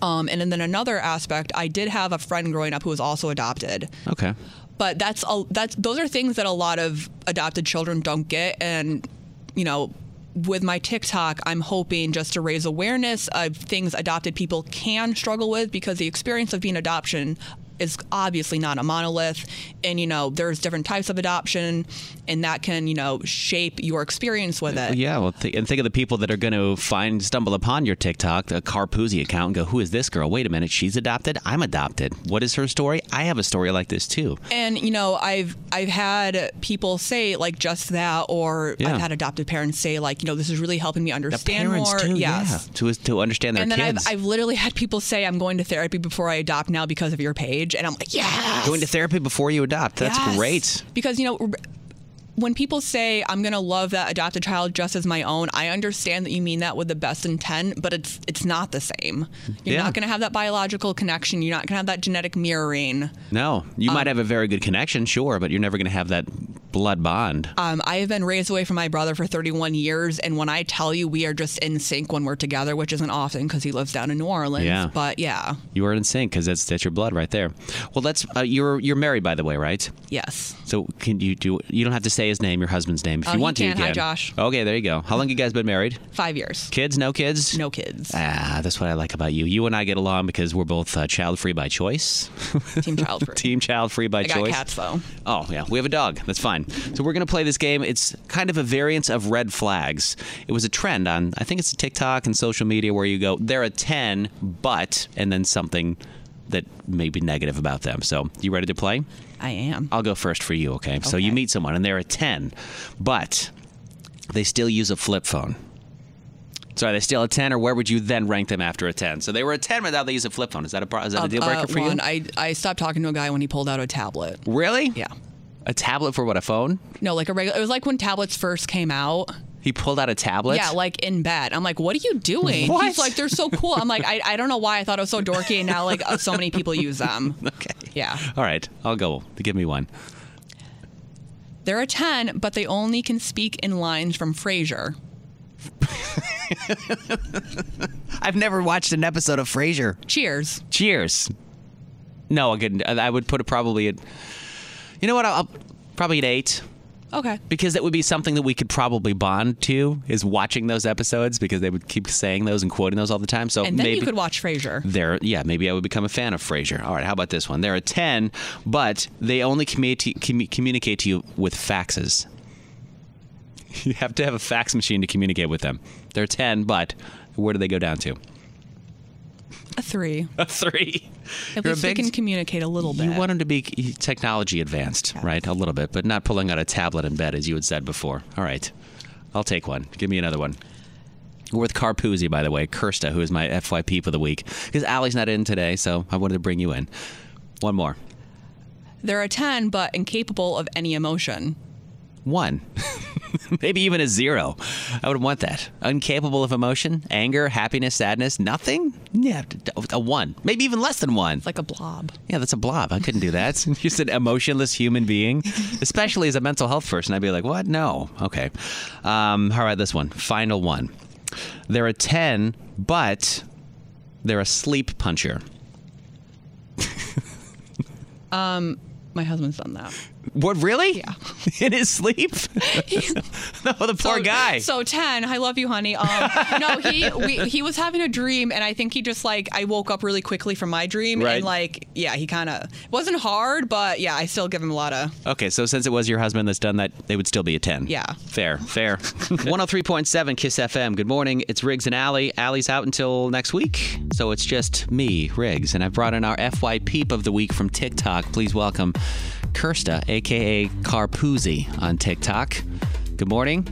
Um, and then another aspect, I did have a friend growing up who was also adopted Okay. but that's a, that's those are things that a lot of adopted children don't get and you know with my TikTok, I'm hoping just to raise awareness of things adopted people can struggle with because the experience of being adoption is obviously not a monolith and you know there's different types of adoption and that can you know shape your experience with it Yeah, well, th- and think of the people that are going to find, stumble upon your TikTok, a Karpoozy account, and go, "Who is this girl? Wait a minute, she's adopted. I'm adopted. What is her story? I have a story like this too." And you know, I've I've had people say like just that, or Yeah. I've had adoptive parents say like, you know, this is really helping me The understand parents more. too, yes. yeah, to to understand their And then kids. I've, I've literally had people say I'm going to therapy before I adopt now because of your page, and I'm like, yeah, Going to therapy before you adopt. That's Yes. great. because you know when people say I'm going to love that adopted child just as my own, I understand that you mean that with the best intent, but it's it's not the same. You're Yeah. not going to have that biological connection. You're not going to have that genetic mirroring. No, you Um, might have a very good connection, sure, but you're never going to have that blood bond. Um, I have been raised away from my brother for 31 years, and when I tell you we are just in sync when we're together, which isn't often because he lives down in New Orleans. Yeah. But yeah, You are in sync because that's that's your blood right there. Well, that's uh, you're you're married by the way, right? yes. So can you do? You don't have to say his name, your husband's name, if you he want to. can. Hi. Josh. Okay, there you go. How long you guys been married? Five years. Kids? No kids? No kids. Ah, that's what I like about you. You and I get along because we're both uh, child free by choice. Team child free. Team child free by I got choice. cats though. Oh, yeah. We have a dog. That's fine. So we're going to play this game. It's kind of a variance of red flags. It was a trend on, I think it's TikTok and social media where you go, they're a 10, but, and then something that may be negative about them. So you ready to play? I am. I'll go first for you, okay? So you meet someone and they're a 10, but they still use a flip phone. Sorry, they still a 10, or where would you then rank them after a 10? So they were a 10, but now they use a flip phone. Is that a, is that a Uh, deal breaker uh, for you? I I stopped talking to a guy when he pulled out a tablet. Really? Yeah. A tablet for what? A phone? No, like a regular. It was like when tablets first came out. He pulled out a tablet? Yeah, like in bed. I'm like, what are you doing? What? He's like, they're so cool. I'm like, I, I don't know why I thought it was so dorky, and now like uh, so many people use them. Okay. Yeah. All right, I'll go. Give me one. There are 10, but they only can speak in lines from Frasier. I've never watched an episode of Frasier. Cheers. Cheers. No, again, I would put it probably at. You know what? I'll, I'll probably at eight. Okay. Because that would be something that we could probably bond to is watching those episodes because they would keep saying those and quoting those all the time. So and then maybe you could watch Frasier. They're yeah, maybe I would become a fan of Frasier. All right, how about this one? There are ten, but they only commu- commu- communicate to you with faxes. You have to have a fax machine to communicate with them. There are ten, but where do they go down to? A three. A three. At You're least they big- can communicate a little bit. You want them to be technology advanced, right? A little bit, but not pulling out a tablet in bed as you had said before. All right, I'll take one. Give me another one. We're with Karpoozy, by the way, Kirsta, who is my FYP for the week, because Allie's not in today, so I wanted to bring you in. One more. They're a 10, but incapable of any emotion. One. Maybe even a zero. I would want that. Incapable of emotion, anger, happiness, sadness, nothing? Yeah, a one. Maybe even less than one. Like a blob. Yeah, that's a blob. I couldn't do that. Just an emotionless human being, especially as a mental health person. I'd be like, what? No. Okay. Um, all right, this one. Final one. They're a 10, but they're a sleep puncher. Um, my husband's done that. What, really? Yeah. In his sleep? no, the poor so, guy. So ten, I love you, honey. Um, no, he we, he was having a dream, and I think he just like I woke up really quickly from my dream, Right. and like yeah, he kind of wasn't hard, but yeah, I still give him a lot of Okay, so since it was your husband that's done that, they would still be a 10. Yeah. Fair, fair. 103.7 Kiss FM. Good morning. It's Riggs and Allie. Allie's out until next week. So it's just me, Riggs. And I've brought in our FY Peep of the Week from TikTok. Please welcome Kirsta, aka Karpoozy on TikTok. Good morning.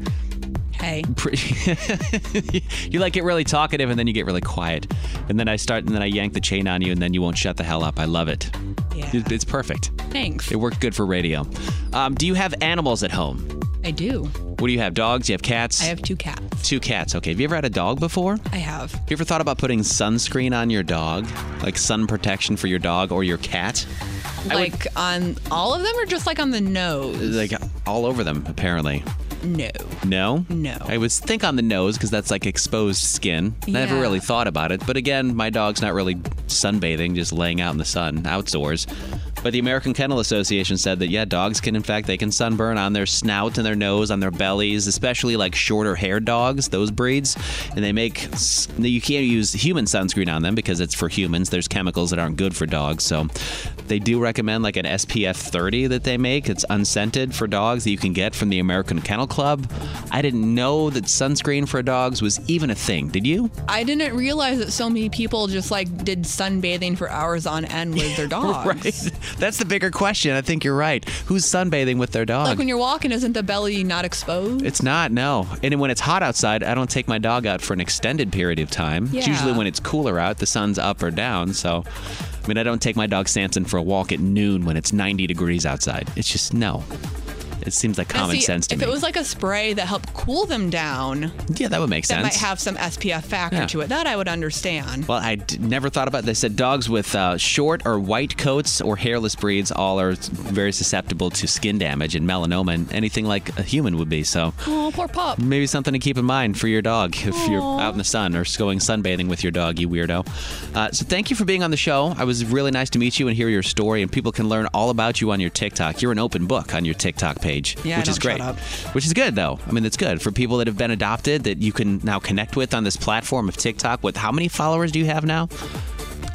hey. you like get really talkative and then you get really quiet. And then I start and then I yank the chain on you and then you won't shut the hell up. I love it. Yeah. It's perfect. Thanks. It worked good for radio. Um, do you have animals at home? I do. What do you have? Dogs? You have cats? I have two cats. Two cats. Okay. Have you ever had a dog before? I have. Have you ever thought about putting sunscreen on your dog? Like sun protection for your dog or your cat? I would- Like on all of them, or just like on the nose? Like all over them, apparently. No. No? No. I was think on the nose because that's like exposed skin. I Never really thought about it. But again, my dog's not really sunbathing, just laying out in the sun outdoors. But the American Kennel Association said that, yeah, dogs can, in fact, they can sunburn on their snout and their nose, on their bellies, especially like shorter haired dogs, those breeds. And they make, you can't use human sunscreen on them because it's for humans. There's chemicals that aren't good for dogs. So they do recommend like an SPF 30 that they make. It's unscented for dogs that you can get from the American Kennel Club. I didn't know that sunscreen for dogs was even a thing. Did you? I didn't realize that so many people just like did sunbathing for hours on end with their dogs. Right. That's the bigger question. I think you're right. Who's sunbathing with their dog? Like when you're walking, isn't the belly not exposed? It's not, no. And when it's hot outside, I don't take my dog out for an extended period of time. It's usually when it's cooler out, the sun's up or down. So, I mean, I don't take my dog Sanson for a walk at noon when it's 90 degrees outside. It's just no. It seems like common see, sense to if me. If it was like a spray that helped cool them down, yeah, that would make that sense. That might have some SPF factor Yeah. to it. That I would understand. Well, I d- never thought about. They said dogs with uh, short or white coats or hairless breeds all are very susceptible to skin damage and melanoma and anything like a human would be. So Oh, poor pup. maybe something to keep in mind for your dog if you're out in the sun or going sunbathing with your dog, you weirdo. Uh, so thank you for being on the show. I was really nice to meet you and hear your story. And people can learn all about you on your TikTok. You're an open book on your TikTok page, Yeah, I which is great. Which is good though. I mean, it's good for people that have been adopted that you can now connect with on this platform of TikTok. With how many followers do you have now?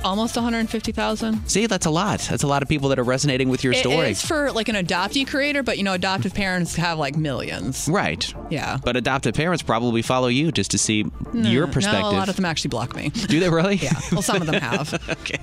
Almost 150,000. See, that's a lot. That's a lot of people that are resonating with your It story. is for like an adoptee creator, but you know, adoptive parents have like millions. Right. Yeah. But adoptive parents probably follow you just to see your Mm, perspective. No, a lot of them actually block me. Do they really? Yeah. Well, some of them have. okay.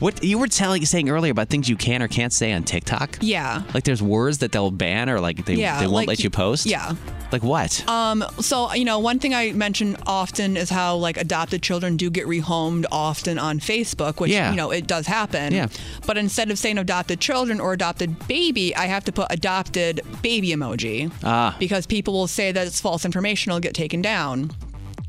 What you were telling saying earlier about things you can or can't say on TikTok? Yeah. Like there's words that they'll ban or like they, Yeah, they won't like let you post? yeah. Like what? Um, so you know, one thing I mention often is how like adopted children do get rehomed often on Facebook, which Yeah. you know it does happen. Yeah. But instead of saying adopted children or adopted baby, I have to put adopted baby emoji Ah. because people will say that it's false information. It'll get taken down.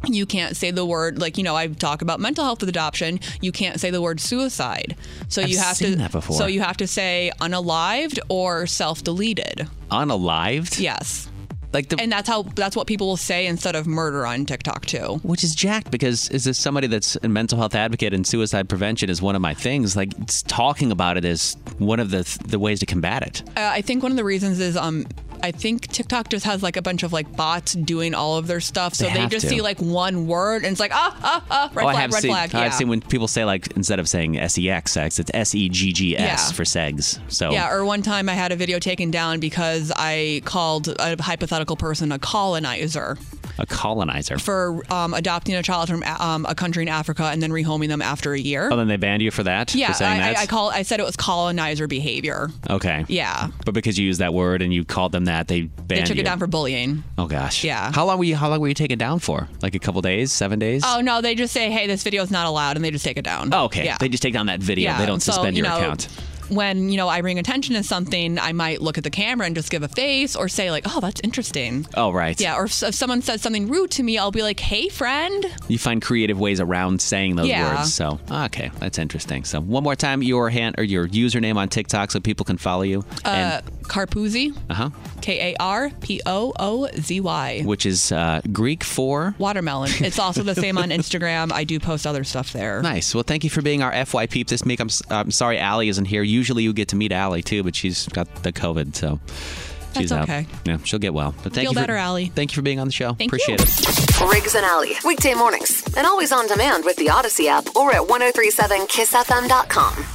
You can't say the word like you know I talk about mental health with adoption. You can't say the word suicide. So I've you have to that before. so you have to say unalived or self-deleted. Unalived? Yes. Like the and that's how that's what people will say instead of murder on TikTok too. Which is jacked because is this somebody that's a mental health advocate and suicide prevention is one of my things. Like it's talking about it is one of the the ways to combat it. Uh, I think one of the reasons is um I think TikTok just has like a bunch of like bots doing all of their stuff, so They they, just to. see like one word and it's like ah ah ah red oh, flag I have red seen. flag. I've seen when people say like instead of saying S E X X, it's S E G G S Yeah. for segs. So Yeah, or one time I had a video taken down because I called a hypothetical person a colonizer a colonizer. for um, adopting a child from um, a country in Africa and then rehoming them after a year. Oh, then they banned you for that. yeah, for saying I, I, that. I call I said it was colonizer behavior. okay. Yeah, But because you used that word and you called them that, they banned they took you. it down for bullying. Oh gosh. Yeah. How long were you? How long were you taken down for? Like a couple days? Seven days? Oh no, they just say, "Hey, this video is not allowed," and they just take it down. Oh, okay. Yeah. They just take down that video. Yeah, They don't so, suspend you your know, account. When you know I bring attention to something, I might look at the camera and just give a face or say like, "Oh, that's interesting." Oh, right. Yeah, or if, if someone says something rude to me, I'll be like, "Hey, friend." You find creative ways around saying those Yeah. words. So, okay, that's interesting. So, one more time, your hand or your username on TikTok so people can follow you. Uh, Karpoozy, Uh huh. K A R P O O Z Y. Which is uh, Greek for Watermelon. It's also the same on Instagram. I do post other stuff there. Nice. Well, thank you for being our FY peep this week. I'm, I'm sorry Allie isn't here. Usually you get to meet Allie too, but she's got the COVID, so she's That's out. okay. Yeah, she'll get well. But thank Feel you for, better, Allie. Thank you for being on the show. Thank Appreciate you. it. Riggs and Allie, weekday mornings, and always on demand with the Audacy app or at 1037kissfm.com.